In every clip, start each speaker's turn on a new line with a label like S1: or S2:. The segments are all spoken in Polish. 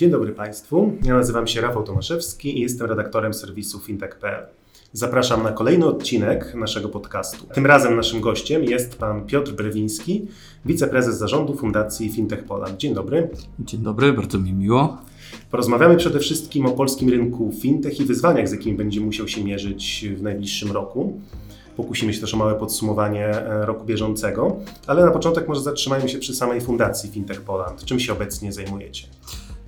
S1: Dzień dobry Państwu. Ja nazywam się Rafał Tomaszewski i jestem redaktorem serwisu fintech.pl. Zapraszam na kolejny odcinek naszego podcastu. Tym razem naszym gościem jest pan Piotr Brewiński, wiceprezes zarządu Fundacji Fintech Poland. Dzień dobry.
S2: Dzień dobry, bardzo mi miło.
S1: Porozmawiamy przede wszystkim o polskim rynku fintech i wyzwaniach, z jakimi będzie musiał się mierzyć w najbliższym roku. Pokusimy się też o małe podsumowanie e, roku bieżącego, ale na początek może zatrzymajmy się przy samej Fundacji Fintech Poland. Czym się obecnie zajmujecie?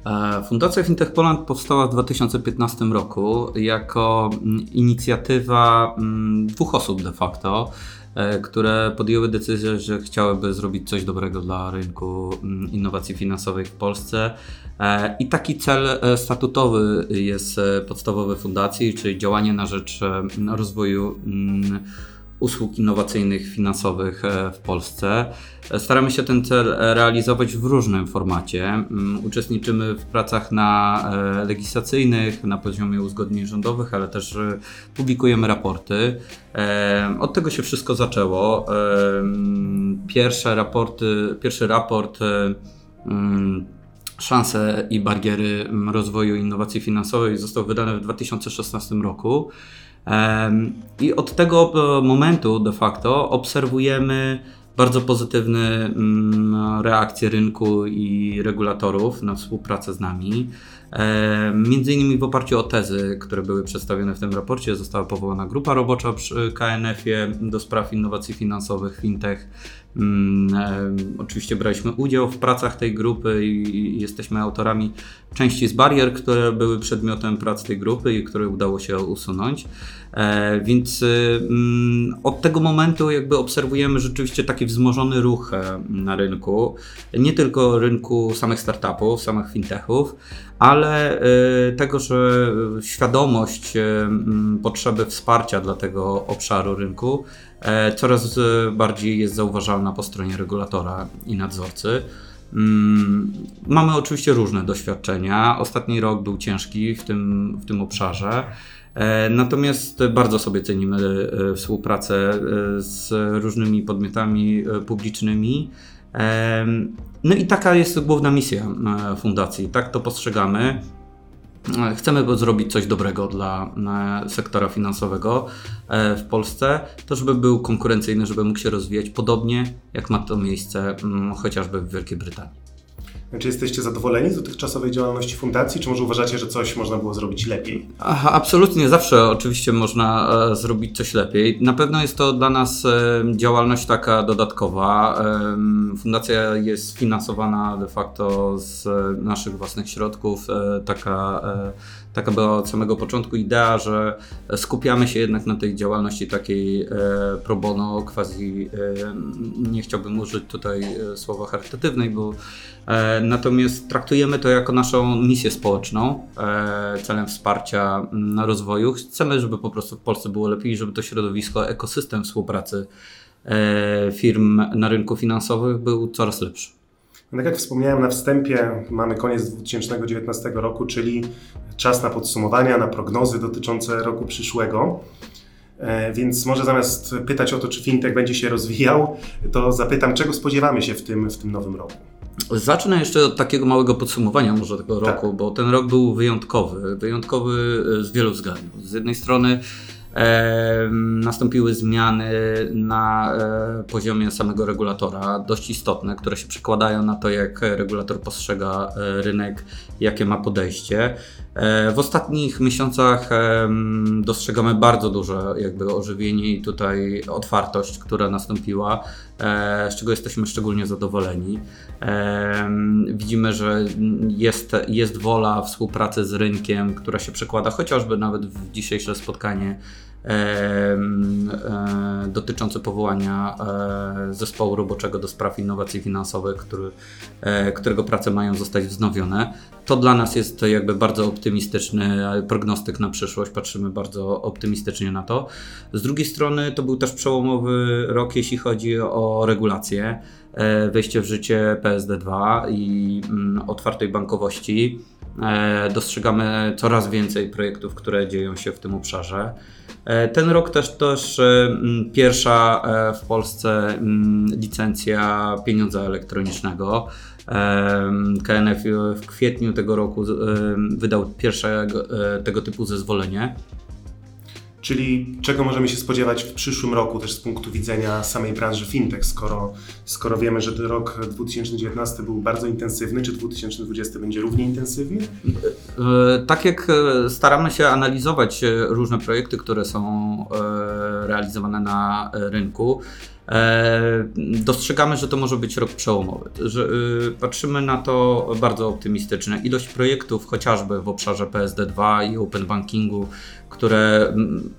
S2: E, Fundacja Fintech Poland powstała w 2015 roku jako mm, inicjatywa mm, dwóch osób de facto, e, które podjęły decyzję, że chciałyby zrobić coś dobrego dla rynku mm, innowacji finansowej w Polsce. E, I taki cel statutowy jest podstawowy fundacji, czyli działanie na rzecz rozwoju usług innowacyjnych finansowych e, w Polsce. E, staramy się ten cel realizować w różnym formacie. Mm, uczestniczymy w pracach na e, legislacyjnych, na poziomie uzgodnień rządowych, ale też publikujemy raporty. Od tego się wszystko zaczęło. Pierwsze raporty, pierwszy raport mm, szanse i bariery rozwoju innowacji finansowej został wydany w 2016 roku. I od tego e, momentu de facto obserwujemy bardzo pozytywne mm, reakcje rynku i regulatorów na współpracę z nami. Między innymi w oparciu o tezy, które były przedstawione w tym raporcie, została powołana grupa robocza przy KNF-ie do spraw innowacji finansowych, fintech. Mm, oczywiście braliśmy udział w pracach tej grupy i jesteśmy autorami części z barier, które były przedmiotem prac tej grupy i które udało się usunąć. E, więc y, mm, od tego momentu jakby obserwujemy rzeczywiście taki wzmożony ruch e, na rynku. Nie tylko rynku samych startupów, samych fintechów, ale y, tego, że świadomość y, mm, potrzeby wsparcia dla tego obszaru rynku e, coraz bardziej jest zauważalna po stronie regulatora i nadzorcy. Mm, mamy oczywiście różne doświadczenia. Ostatni rok był ciężki w tym, w tym obszarze. E, natomiast bardzo sobie cenimy e, współpracę z różnymi podmiotami publicznymi. No i taka jest główna misja e, fundacji, tak to postrzegamy. E, chcemy zrobić coś dobrego dla e, sektora finansowego w Polsce, to żeby był konkurencyjny, żeby mógł się rozwijać podobnie jak ma to miejsce mm, chociażby w Wielkiej Brytanii.
S1: Czy jesteście zadowoleni z dotychczasowej działalności fundacji, czy może uważacie, że coś można było zrobić lepiej?
S2: Aha, absolutnie, zawsze oczywiście można e, zrobić coś lepiej. Na pewno jest to dla nas e, działalność taka dodatkowa. E, fundacja jest finansowana de facto z naszych własnych środków. E, taka e, taka była od samego początku idea, że skupiamy się jednak na tej działalności takiej e, pro bono, quasi, e, nie chciałbym użyć tutaj e, słowa charytatywnej, bo natomiast traktujemy to jako naszą misję społeczną, celem wsparcia rozwoju. Chcemy, żeby po prostu w Polsce było lepiej, żeby to środowisko, ekosystem współpracy firm na rynku finansowym był coraz lepszy.
S1: Tak jak wspomniałem na wstępie, mamy koniec 2019 roku, czyli czas na podsumowania, na prognozy dotyczące roku przyszłego. E, więc może zamiast pytać o to, czy fintech będzie się rozwijał, to zapytam, czego spodziewamy się w tym, w tym nowym roku.
S2: Zacznę jeszcze od takiego małego podsumowania może tego tak. roku, bo ten rok był wyjątkowy. Wyjątkowy z wielu względów. Z jednej strony nastąpiły zmiany na e, poziomie samego regulatora, dość istotne, które się przekładają na to, jak regulator postrzega e, rynek, jakie ma podejście. E, w ostatnich miesiącach dostrzegamy bardzo duże jakby ożywienie i tutaj otwartość, która nastąpiła, z czego jesteśmy szczególnie zadowoleni. Widzimy, że jest, jest wola współpracy z rynkiem, która się przekłada chociażby nawet w dzisiejsze spotkanie E, dotyczące powołania e, zespołu roboczego do spraw innowacji finansowych, który, e, którego prace mają zostać wznowione. To dla nas jest jakby bardzo optymistyczny prognostyk na przyszłość, patrzymy bardzo optymistycznie na to. Z drugiej strony to był też przełomowy rok, jeśli chodzi o regulacje, wejście w życie PSD2 i mm, otwartej bankowości. Dostrzegamy coraz więcej projektów, które dzieją się w tym obszarze. Ten rok też też pierwsza w Polsce licencja pieniądza elektronicznego. KNF w kwietniu tego roku wydał pierwsze tego typu zezwolenie.
S1: Czyli czego możemy się spodziewać w przyszłym roku też z punktu widzenia samej branży fintech, skoro, skoro wiemy, że ten rok 2019 był bardzo intensywny, czy 2020 będzie równie intensywny?
S2: E, tak jak e, staramy się analizować e, różne projekty, które są realizowane na rynku, dostrzegamy, że to może być rok przełomowy. Że, patrzymy na to bardzo optymistycznie. Ilość projektów, chociażby w obszarze PSD2 i open bankingu, które mm,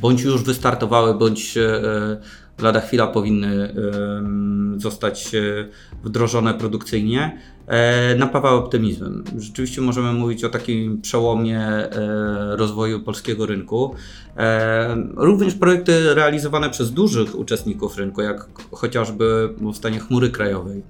S2: bądź już wystartowały, bądź e, lada chwila powinny zostać e, wdrożone produkcyjnie, e, napawa optymizmem. Rzeczywiście możemy mówić o takim przełomie rozwoju polskiego rynku. Również projekty realizowane przez dużych uczestników rynku, jak chociażby powstanie chmury krajowej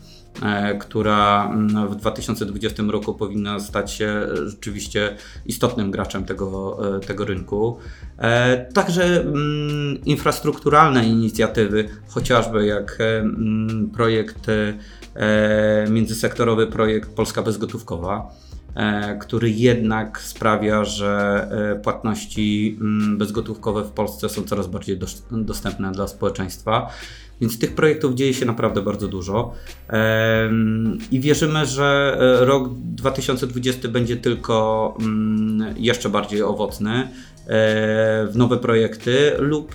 S2: E, która mm, w 2020 roku powinna stać się rzeczywiście istotnym graczem tego, e, tego rynku. E, także mm, infrastrukturalne inicjatywy, chociażby jak mm, projekt międzysektorowy projekt Polska Bezgotówkowa, który jednak sprawia, że płatności bezgotówkowe w Polsce są coraz bardziej dostępne dla społeczeństwa. Więc tych projektów dzieje się naprawdę bardzo dużo. I wierzymy, że e, rok 2020 będzie tylko mm, jeszcze bardziej owocny e, w nowe projekty lub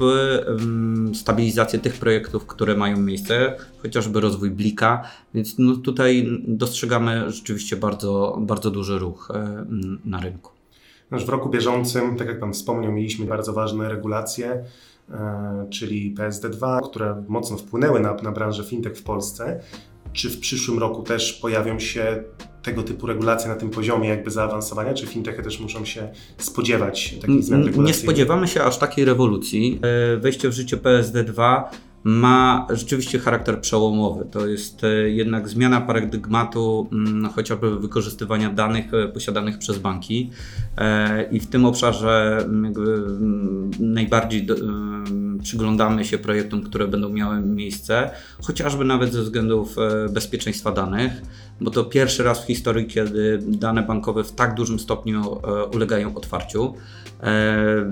S2: stabilizację tych projektów, które mają miejsce, chociażby rozwój Blika, więc no tutaj dostrzegamy rzeczywiście bardzo, bardzo duży ruch e, na rynku.
S1: w roku bieżącym, tak jak Pan wspomniał, mieliśmy bardzo ważne regulacje E, czyli PSD2, które mocno wpłynęły na, na branżę fintech w Polsce. Czy w przyszłym roku też pojawią się tego typu regulacje na tym poziomie jakby zaawansowania? Czy fintechy też muszą się spodziewać takich zmian regulacyjnych?
S2: Nie spodziewamy się aż takiej rewolucji. E, wejście w życie PSD2 ma rzeczywiście charakter przełomowy. To jest e, jednak zmiana paradygmatu mm, chociażby wykorzystywania danych e, posiadanych przez banki i w tym obszarze mm, mm, najbardziej przyglądamy się projektom, które będą miały miejsce, chociażby nawet ze względów bezpieczeństwa danych, bo to pierwszy raz w historii, kiedy dane bankowe w tak dużym stopniu ulegają otwarciu.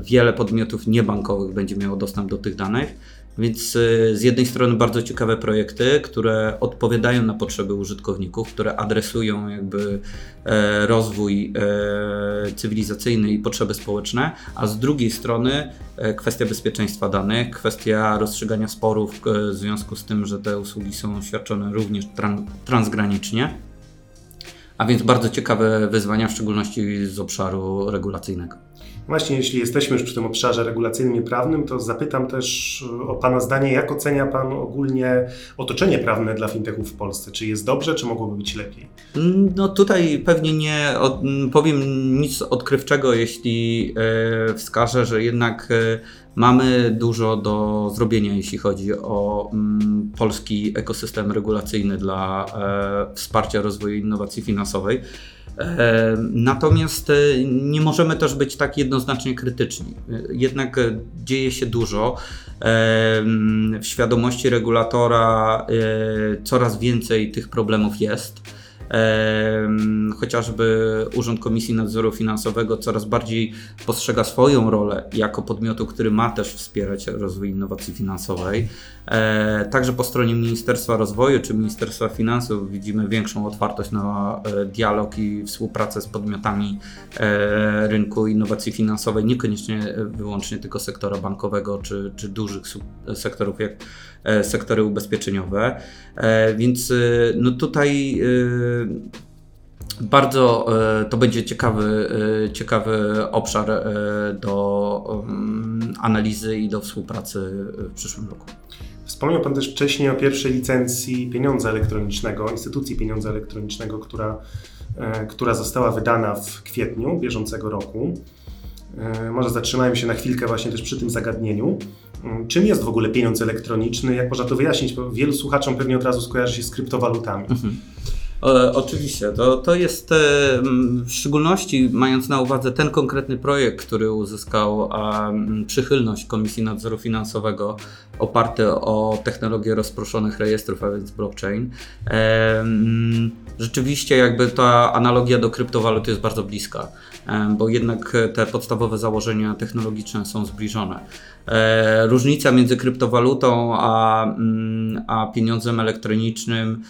S2: Wiele podmiotów niebankowych będzie miało dostęp do tych danych więc y, z jednej strony bardzo ciekawe projekty, które odpowiadają na potrzeby użytkowników, które adresują jakby e, rozwój e, cywilizacyjny i potrzeby społeczne, a z drugiej strony e, kwestia bezpieczeństwa danych, kwestia rozstrzygania sporów w związku z tym, że te usługi są świadczone również transgranicznie. A więc bardzo ciekawe wyzwania, w szczególności z obszaru regulacyjnego.
S1: Właśnie, jeśli jesteśmy już przy tym obszarze regulacyjnym i prawnym, to zapytam też o Pana zdanie, jak ocenia Pan ogólnie otoczenie prawne dla fintechów w Polsce? Czy jest dobrze, czy mogłoby być lepiej?
S2: No tutaj pewnie nie od, powiem nic odkrywczego, jeśli e, wskażę, że jednak e, mamy dużo do zrobienia, jeśli chodzi o mm, polski ekosystem regulacyjny dla e, wsparcia rozwoju innowacji finansowej. Natomiast e, nie możemy też być tak jednoznacznie krytyczni. Jednak dzieje się dużo. W świadomości regulatora e, coraz więcej tych problemów jest. Chociażby Urząd Komisji Nadzoru Finansowego coraz bardziej postrzega swoją rolę jako podmiotu, który ma też wspierać rozwój innowacji finansowej. E, także po stronie Ministerstwa Rozwoju czy Ministerstwa Finansów widzimy większą otwartość na e, dialog i współpracę z podmiotami e, rynku innowacji finansowej, niekoniecznie wyłącznie tylko sektora bankowego czy, czy dużych sektorów jak sektory ubezpieczeniowe. Więc no tutaj bardzo to będzie ciekawy, ciekawy obszar do mm, analizy i do współpracy w przyszłym roku.
S1: Wspomniał Pan też wcześniej o pierwszej licencji pieniądza elektronicznego, instytucji pieniądza elektronicznego, która, e, która została wydana w kwietniu bieżącego roku. E, może zatrzymajmy się na chwilkę właśnie też przy tym zagadnieniu. Czym jest w ogóle pieniądz elektroniczny? Jak można to wyjaśnić? Bo wielu słuchaczom pewnie od razu skojarzy się z kryptowalutami. Mhm.
S2: E, oczywiście, to, to jest e, w szczególności mając na uwadze ten konkretny projekt, który uzyskał przychylność Komisji Nadzoru Finansowego oparty o technologię rozproszonych rejestrów, a więc blockchain. E, rzeczywiście jakby ta analogia do kryptowalut jest bardzo bliska, bo jednak te podstawowe założenia technologiczne są zbliżone. Różnica między kryptowalutą a, a pieniądzem elektronicznym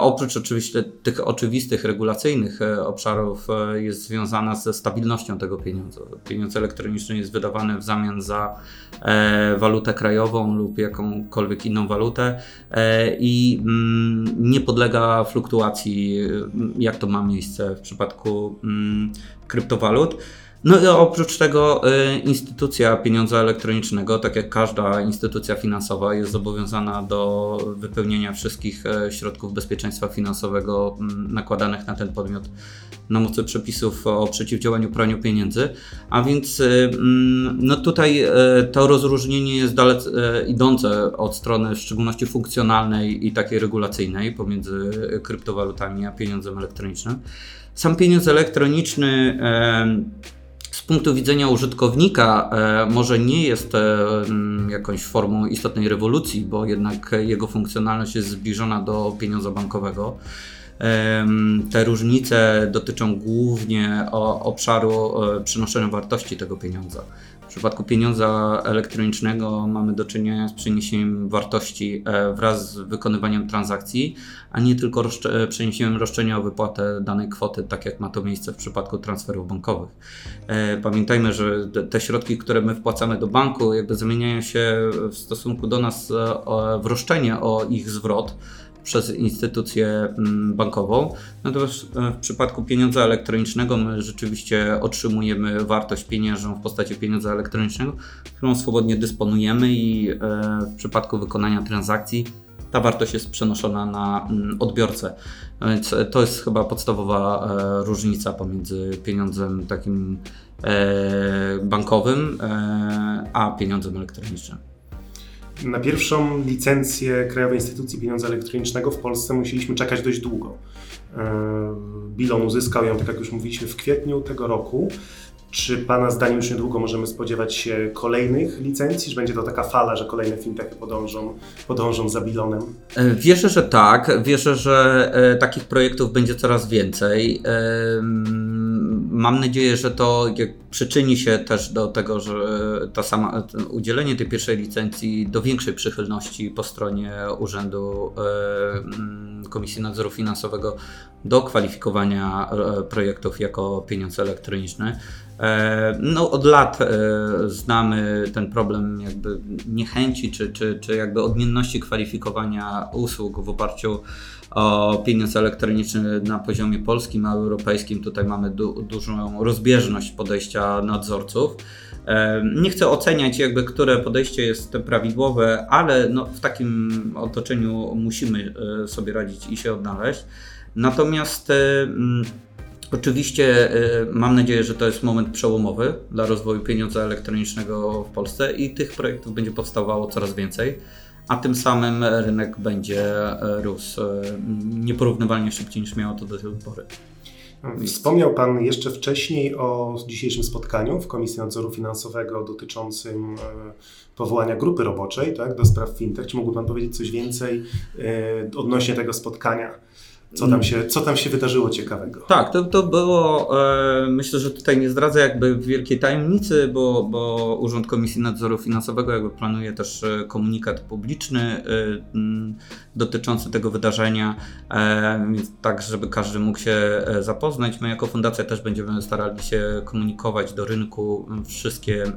S2: oprócz oczywiście tych oczywistych regulacyjnych e, obszarów e, jest związana ze stabilnością tego pieniądza. Pieniądz elektroniczny jest wydawany w zamian za walutę krajową lub jakąkolwiek inną walutę i mm, nie podlega fluktuacji, jak to ma miejsce w przypadku mm, kryptowalut. No i oprócz tego y, instytucja pieniądza elektronicznego, tak jak każda instytucja finansowa, jest zobowiązana do wypełnienia wszystkich y, środków bezpieczeństwa finansowego y, nakładanych na ten podmiot na mocy przepisów o przeciwdziałaniu praniu pieniędzy. A więc y, mm, no tutaj to rozróżnienie jest dalece idące od strony w szczególności funkcjonalnej i takiej regulacyjnej pomiędzy kryptowalutami a pieniądzem elektronicznym. Sam pieniądz elektroniczny punktu widzenia użytkownika e, może nie jest e, jakąś formą istotnej rewolucji, bo jednak jego funkcjonalność jest zbliżona do pieniądza bankowego. Te różnice dotyczą głównie obszaru e, przenoszenia wartości tego pieniądza przypadku pieniądza elektronicznego mamy do czynienia z przeniesieniem wartości e, wraz z wykonywaniem transakcji, a nie tylko przeniesieniem roszczenia o wypłatę danej kwoty, tak jak ma to miejsce w przypadku transferów bankowych. E, pamiętajmy, że te środki, które my wpłacamy do banku, jakby zamieniają się w stosunku do nas e, w roszczenie o ich zwrot przez instytucję mm, bankową. Natomiast e, w przypadku pieniądza elektronicznego my rzeczywiście otrzymujemy wartość pieniężną w postaci pieniądza elektronicznego, którą swobodnie dysponujemy i e, w przypadku wykonania transakcji ta wartość jest przenoszona na mm, odbiorcę. Więc to jest chyba podstawowa e, różnica pomiędzy pieniądzem takim bankowym a pieniądzem elektronicznym.
S1: Na pierwszą licencję Krajowej Instytucji Pieniądza Elektronicznego w Polsce musieliśmy czekać dość długo. E, Bilon uzyskał ją, tak jak już mówiliśmy, w kwietniu tego roku. Czy Pana zdaniem już niedługo możemy spodziewać się kolejnych licencji? Czy będzie to taka fala, że kolejne fintechy podążą, podążą za Bilonem?
S2: E, wierzę, że tak. Wierzę, że e, takich projektów będzie coraz więcej. Mam nadzieję, że to przyczyni się też do tego, że ta sama, udzielenie tej pierwszej licencji do większej przychylności po stronie Urzędu Komisji Nadzoru Finansowego do kwalifikowania projektów jako pieniądz elektroniczny. E, no, od lat e, znamy ten problem jakby niechęci czy, czy, czy jakby odmienności kwalifikowania usług w oparciu o pieniądz elektroniczny na poziomie polskim, a europejskim. Tutaj mamy du dużą rozbieżność podejścia nadzorców. E, nie chcę oceniać, jakby, które podejście jest prawidłowe, ale no, w takim otoczeniu musimy sobie radzić i się odnaleźć. Natomiast Oczywiście y, mam nadzieję, że to jest moment przełomowy dla rozwoju pieniądza elektronicznego w Polsce i tych projektów będzie powstawało coraz więcej, a tym samym rynek będzie e, rósł e, nieporównywalnie szybciej niż miało to do tej pory.
S1: Wspomniał Pan jeszcze wcześniej o dzisiejszym spotkaniu w Komisji Nadzoru Finansowego dotyczącym e, powołania grupy roboczej tak, do spraw fintech. Czy mógłby Pan powiedzieć coś więcej odnośnie tego spotkania? Co tam się, co tam się wydarzyło ciekawego?
S2: Tak, to, to było, e, myślę, że tutaj nie zdradzę jakby wielkiej tajemnicy, bo, bo Urząd Komisji Nadzoru Finansowego jakby planuje też e, komunikat publiczny e, dotyczący tego wydarzenia, e, tak żeby każdy mógł się e, zapoznać. My jako fundacja też będziemy starali się komunikować do rynku wszystkie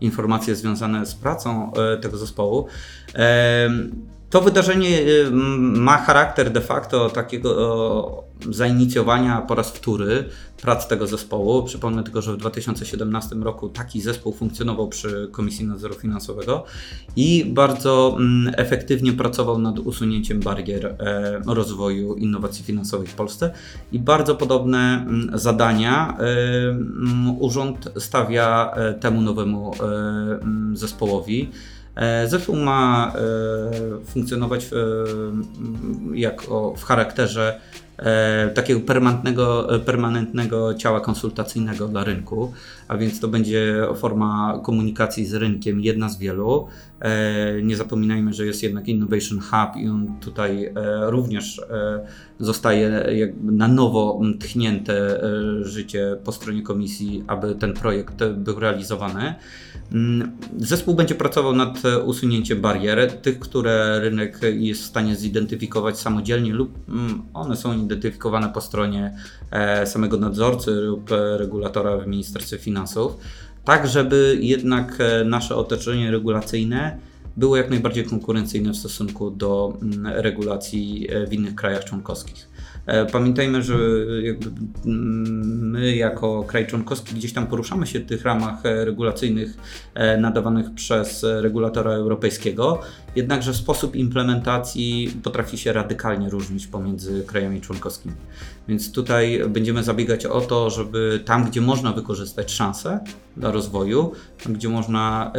S2: informacje związane z pracą e, tego zespołu. To wydarzenie y, ma charakter de facto takiego zainicjowania po raz wtóry prac tego zespołu. Przypomnę tylko, że w 2017 roku taki zespół funkcjonował przy Komisji Nadzoru Finansowego i bardzo mm, efektywnie pracował nad usunięciem barier e, rozwoju innowacji finansowych w Polsce i bardzo podobne mm, zadania e, mm, urząd stawia e, temu nowemu zespołowi. E, zespół ma funkcjonować w, jako w charakterze takiego permanentnego, permanentnego ciała konsultacyjnego dla rynku, a więc to będzie forma komunikacji z rynkiem, jedna z wielu. Nie zapominajmy, że jest jednak Innovation Hub i on tutaj również zostaje na nowo tchnięte życie po stronie komisji, aby ten projekt był realizowany. Mm, zespół będzie pracował nad usunięciem barier, tych, które rynek jest w stanie zidentyfikować samodzielnie lub mm, one są identyfikowane po stronie e, samego nadzorcy lub regulatora w Ministerstwie Finansów, tak żeby jednak e, nasze otoczenie regulacyjne było jak najbardziej konkurencyjne w stosunku do mm, regulacji e, w innych krajach członkowskich. E, pamiętajmy, że mm, my jako kraj członkowski gdzieś tam poruszamy się w tych ramach e, regulacyjnych e, nadawanych przez regulatora europejskiego, jednakże sposób implementacji potrafi się radykalnie różnić pomiędzy krajami członkowskimi. Więc tutaj będziemy zabiegać o to, żeby tam, gdzie można wykorzystać szanse dla rozwoju, tam, gdzie można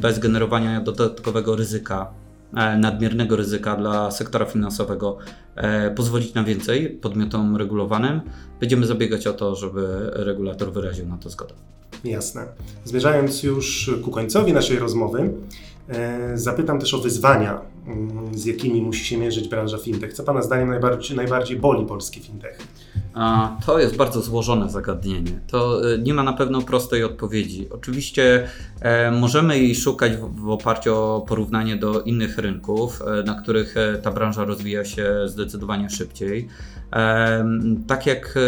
S2: bez generowania dodatkowego ryzyka E, nadmiernego ryzyka dla sektora finansowego e, pozwolić na więcej podmiotom regulowanym, będziemy zabiegać o to, żeby regulator wyraził na to zgodę.
S1: Jasne. Zmierzając już ku końcowi naszej rozmowy, e, zapytam też o wyzwania, mm, z jakimi musi się mierzyć branża fintech. Co Pana zdaniem najbardziej, najbardziej boli polski fintech?
S2: To jest bardzo złożone zagadnienie. To e, nie ma na pewno prostej odpowiedzi. Oczywiście e, możemy jej szukać w, oparciu o porównanie do innych rynków, e, na których ta branża rozwija się zdecydowanie szybciej. Tak jak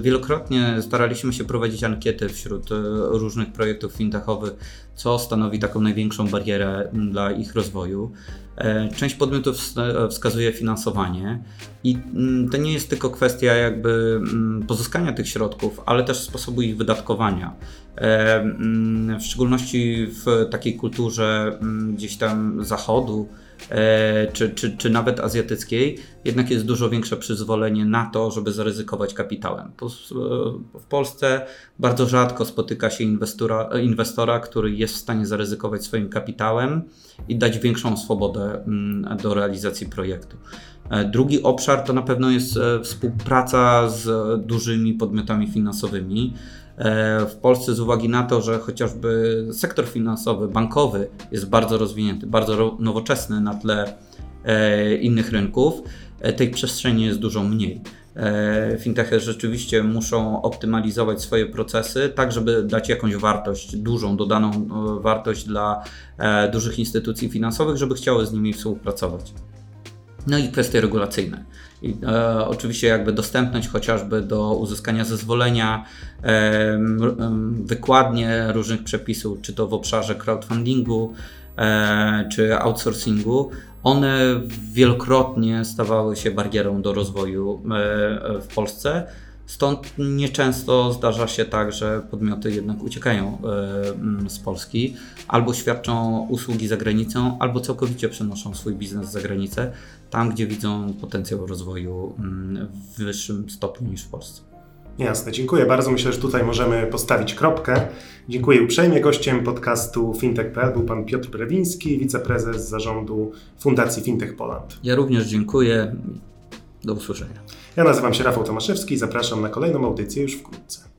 S2: wielokrotnie staraliśmy się prowadzić ankiety wśród różnych projektów fintechowych, co stanowi taką największą barierę dla ich rozwoju. E, część podmiotów wskazuje finansowanie i to nie jest tylko kwestia jakby pozyskania tych środków, ale też sposobu ich wydatkowania. E, mm, w szczególności w takiej kulturze gdzieś tam zachodu, E, czy, czy, czy nawet azjatyckiej, jednak jest dużo większe przyzwolenie na to, żeby zaryzykować kapitałem. W Polsce bardzo rzadko spotyka się inwestora, inwestora, który jest w stanie zaryzykować swoim kapitałem i dać większą swobodę mm, do realizacji projektu. E, drugi obszar to na pewno jest e, współpraca z dużymi podmiotami finansowymi. E, w Polsce z uwagi na to, że chociażby sektor finansowy, bankowy jest bardzo rozwinięty, bardzo nowoczesny na tle e, innych rynków, e, tej przestrzeni jest dużo mniej. Fintechy rzeczywiście muszą optymalizować swoje procesy, tak żeby dać jakąś wartość, dużą dodaną wartość dla dużych instytucji finansowych, żeby chciały z nimi współpracować. No i kwestie regulacyjne. I, e, oczywiście jakby dostępność chociażby do uzyskania zezwolenia, e, wykładnie różnych przepisów, czy to w obszarze crowdfundingu, e, czy outsourcingu, one wielokrotnie stawały się barierą do rozwoju e, w Polsce. Stąd nieczęsto zdarza się tak, że podmioty jednak uciekają e, z Polski, albo świadczą usługi za granicą, albo całkowicie przenoszą swój biznes za granicę, tam gdzie widzą potencjał rozwoju w wyższym stopniu niż w Polsce.
S1: Jasne, dziękuję bardzo. Myślę, że tutaj możemy postawić kropkę. Dziękuję uprzejmie. Gościem podcastu fintech.pl był pan Piotr Brewiński, wiceprezes zarządu Fundacji Fintech Poland.
S2: Ja również dziękuję. Do usłyszenia.
S1: Ja nazywam się Rafał Tomaszewski i zapraszam na kolejną audycję już wkrótce.